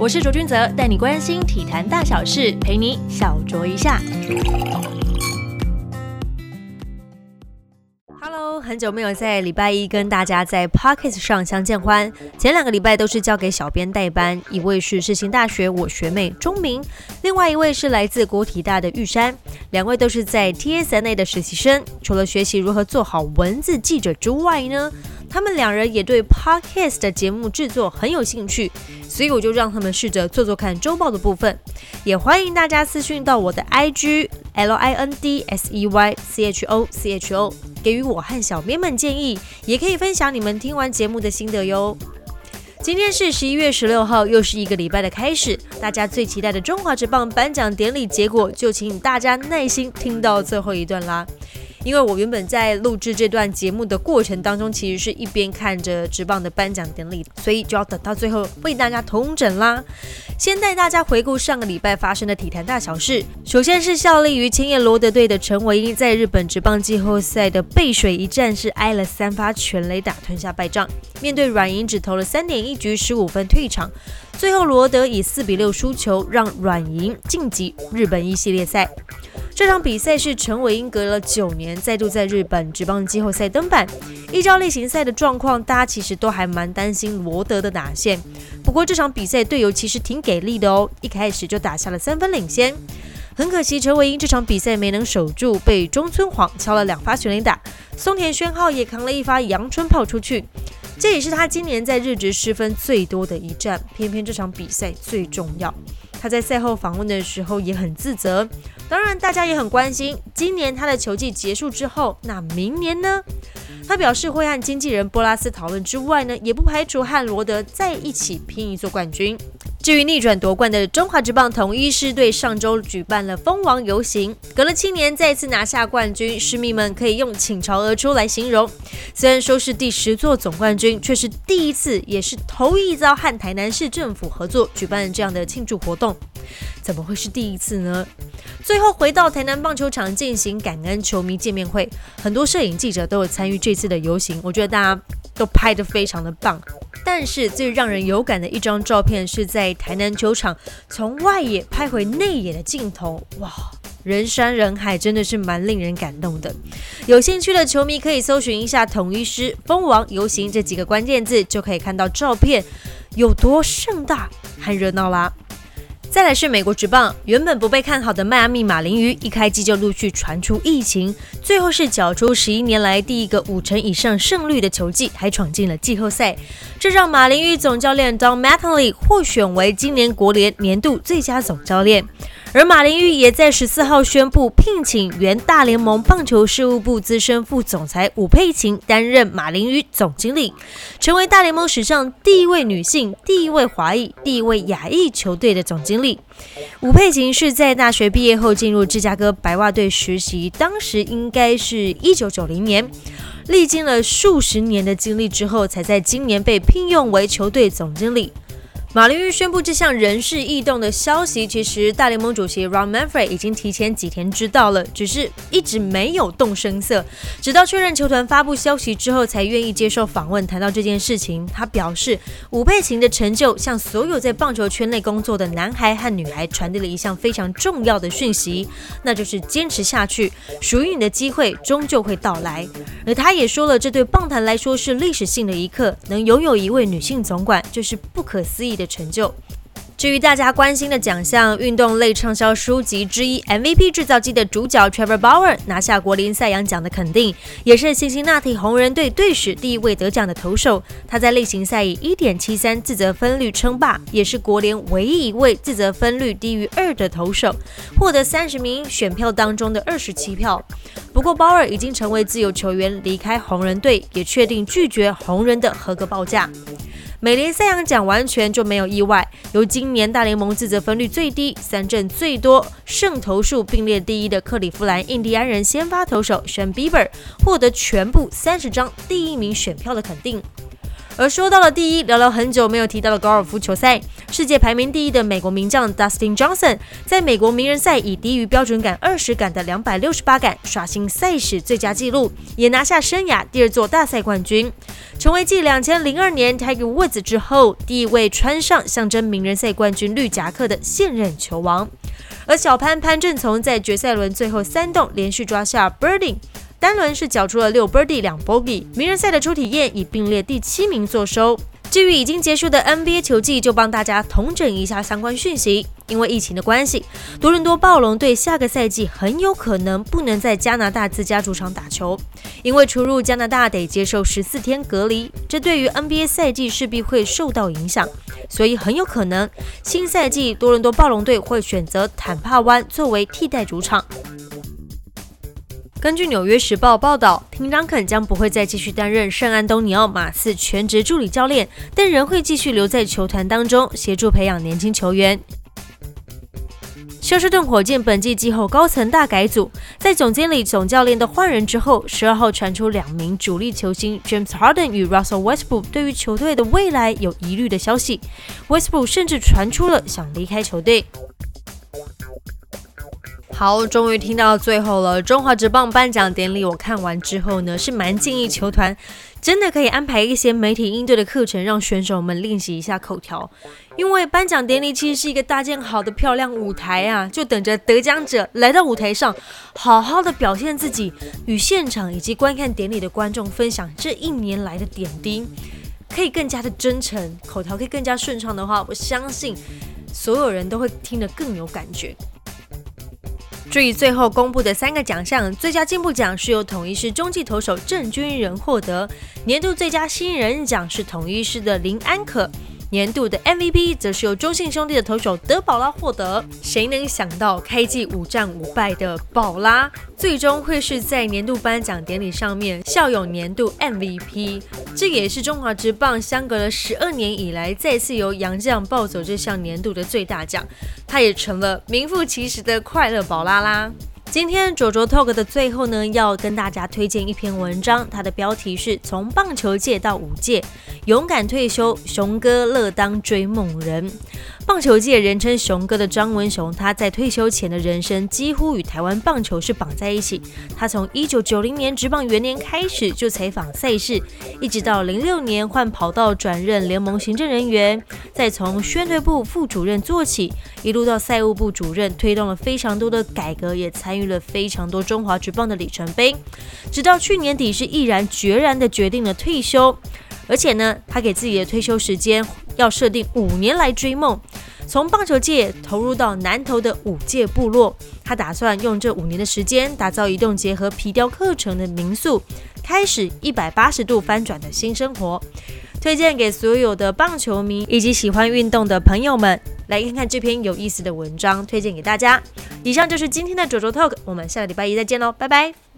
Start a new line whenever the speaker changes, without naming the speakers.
我是卓君泽，带你关心体坛大小事，陪你小酌一下。Hello，很久没有在礼拜一跟大家在 Pocket 上相见欢。前两个礼拜都是交给小编代班，一位是世新大学我学妹钟明，另外一位是来自国体大的玉山，两位都是在 TSNA 的实习生。除了学习如何做好文字记者之外呢，他们两人也对 Podcast 的节目制作很有兴趣，所以我就让他们试着做做看周报的部分。也欢迎大家私讯到我的 IG L I N D S E Y C H O C H O。给予我和小编们建议，也可以分享你们听完节目的心得哟。今天是十一月十六号，又是一个礼拜的开始。大家最期待的中华职棒颁奖典礼结果，就请大家耐心听到最后一段啦。因为我原本在录制这段节目的过程当中，其实是一边看着职棒的颁奖典礼，所以就要等到最后为大家同整啦。先带大家回顾上个礼拜发生的体坛大小事。首先是效力于千叶罗德队的陈伟英，在日本职棒季后赛的背水一战是挨了三发全垒打吞下败仗，面对软银只投了三点一局十五分退场，最后罗德以四比六输球，让软银晋级日本一系列赛。这场比赛是陈伟英隔了九年再度在日本职棒季后赛登板。依照例行赛的状况，大家其实都还蛮担心罗德的打线。不过这场比赛队友其实挺给力的哦，一开始就打下了三分领先。很可惜陈伟英这场比赛没能守住，被中村晃敲了两发全垒打，松田宣浩也扛了一发阳春炮出去。这也是他今年在日职失分最多的一战，偏偏这场比赛最重要。他在赛后访问的时候也很自责。当然，大家也很关心，今年他的球季结束之后，那明年呢？他表示会和经纪人波拉斯讨论之外呢，也不排除和罗德在一起拼一座冠军。至于逆转夺冠的中华职棒统一师队，上周举办了蜂王游行，隔了七年再次拿下冠军，狮迷们可以用倾巢而出来形容。虽然说是第十座总冠军，却是第一次，也是头一遭和台南市政府合作举办这样的庆祝活动。怎么会是第一次呢？最后回到台南棒球场进行感恩球迷见面会，很多摄影记者都有参与这次的游行，我觉得大家都拍得非常的棒。但是最让人有感的一张照片是在台南球场从外野拍回内野的镜头，哇，人山人海，真的是蛮令人感动的。有兴趣的球迷可以搜寻一下“统一师蜂王游行”这几个关键字，就可以看到照片有多盛大和热闹啦。再来是美国职棒，原本不被看好的迈阿密马林鱼，一开机就陆续传出疫情，最后是缴出十一年来第一个五成以上胜率的球季，还闯进了季后赛，这让马林鱼总教练 Don Mattingly 获选为今年国联年度最佳总教练。而马林鱼也在十四号宣布聘请原大联盟棒球事务部资深副总裁武佩琴担任马林鱼总经理，成为大联盟史上第一位女性、第一位华裔、第一位亚裔球队的总经理。武佩琴是在大学毕业后进入芝加哥白袜队实习，当时应该是一九九零年，历经了数十年的经历之后，才在今年被聘用为球队总经理。马林鱼宣布这项人事异动的消息，其实大联盟主席 Ron Manfred 已经提前几天知道了，只是一直没有动声色，直到确认球团发布消息之后，才愿意接受访问，谈到这件事情。他表示，武佩琴的成就向所有在棒球圈内工作的男孩和女孩传递了一项非常重要的讯息，那就是坚持下去，属于你的机会终究会到来。而他也说了，这对棒坛来说是历史性的一刻，能拥有一位女性总管，就是不可思议。的成就。至于大家关心的奖项，运动类畅销书籍之一《MVP 制造机》的主角 Trevor Bauer 拿下国联赛扬奖的肯定，也是辛辛那提红人队队史第一位得奖的投手。他在例行赛以一点七三自责分率称霸，也是国联唯一一位自责分率低于二的投手，获得三十名选票当中的二十七票。不过，鲍尔已经成为自由球员，离开红人队，也确定拒绝红人的合格报价。美联赛扬奖完全就没有意外，由今年大联盟自责分率最低、三振最多、胜投数并列第一的克利夫兰印第安人先发投手 s h a n Bieber 获得全部三十张第一名选票的肯定。而说到了第一，聊聊很久没有提到的高尔夫球赛，世界排名第一的美国名将 Dustin Johnson 在美国名人赛以低于标准杆二十杆的两百六十八杆刷新赛事最佳纪录，也拿下生涯第二座大赛冠军，成为继两千零二年 Tiger Woods 之后第一位穿上象征名人赛冠军绿夹克的现任球王。而小潘潘正从在决赛轮最后三洞连续抓下 Birding。单轮是缴出了六 birdie 两 bogey，名人赛的初体验以并列第七名作收。至于已经结束的 NBA 球季，就帮大家统整一下相关讯息。因为疫情的关系，多伦多暴龙队下个赛季很有可能不能在加拿大自家主场打球，因为出入加拿大得接受十四天隔离，这对于 NBA 赛季势必会受到影响，所以很有可能新赛季多伦多暴龙队会选择坦帕湾作为替代主场。根据《纽约时报》报道，廷长肯将不会再继续担任圣安东尼奥马刺全职助理教练，但仍会继续留在球团当中协助培养年轻球员。休斯顿火箭本季季后高层大改组，在总经理、总教练的换人之后，十二号传出两名主力球星 James Harden 与 Russell Westbrook 对于球队的未来有疑虑的消息，Westbrook 甚至传出了想离开球队。好，终于听到最后了。中华职棒颁奖典礼，我看完之后呢，是蛮建议球团真的可以安排一些媒体应对的课程，让选手们练习一下口条。因为颁奖典礼其实是一个搭建好的漂亮舞台啊，就等着得奖者来到舞台上，好好的表现自己，与现场以及观看典礼的观众分享这一年来的点滴，可以更加的真诚，口条可以更加顺畅的话，我相信所有人都会听得更有感觉。注意最后公布的三个奖项，最佳进步奖是由统一师中继投手郑军人获得，年度最佳新人奖是统一师的林安可。年度的 MVP 则是由中信兄弟的投手德保拉获得。谁能想到开季五战五败的宝拉，最终会是在年度颁奖典礼上面笑有年度 MVP？这也是中华职棒相隔了十二年以来再次由杨将抱走这项年度的最大奖，他也成了名副其实的快乐宝拉啦。今天卓卓 talk 的最后呢，要跟大家推荐一篇文章，它的标题是从棒球界到五界，勇敢退休，熊哥乐当追梦人。棒球界人称熊哥的张文雄，他在退休前的人生几乎与台湾棒球是绑在一起。他从一九九零年职棒元年开始就采访赛事，一直到零六年换跑道转任联盟行政人员，再从宣队部副主任做起，一路到赛务部主任，推动了非常多的改革，也参与了非常多中华职棒的里程碑。直到去年底是毅然决然的决定了退休，而且呢，他给自己的退休时间要设定五年来追梦。从棒球界投入到南投的五界部落，他打算用这五年的时间打造一栋结合皮雕课程的民宿，开始一百八十度翻转的新生活。推荐给所有的棒球迷以及喜欢运动的朋友们，来看看这篇有意思的文章，推荐给大家。以上就是今天的卓卓 talk，我们下个礼拜一再见喽，拜拜。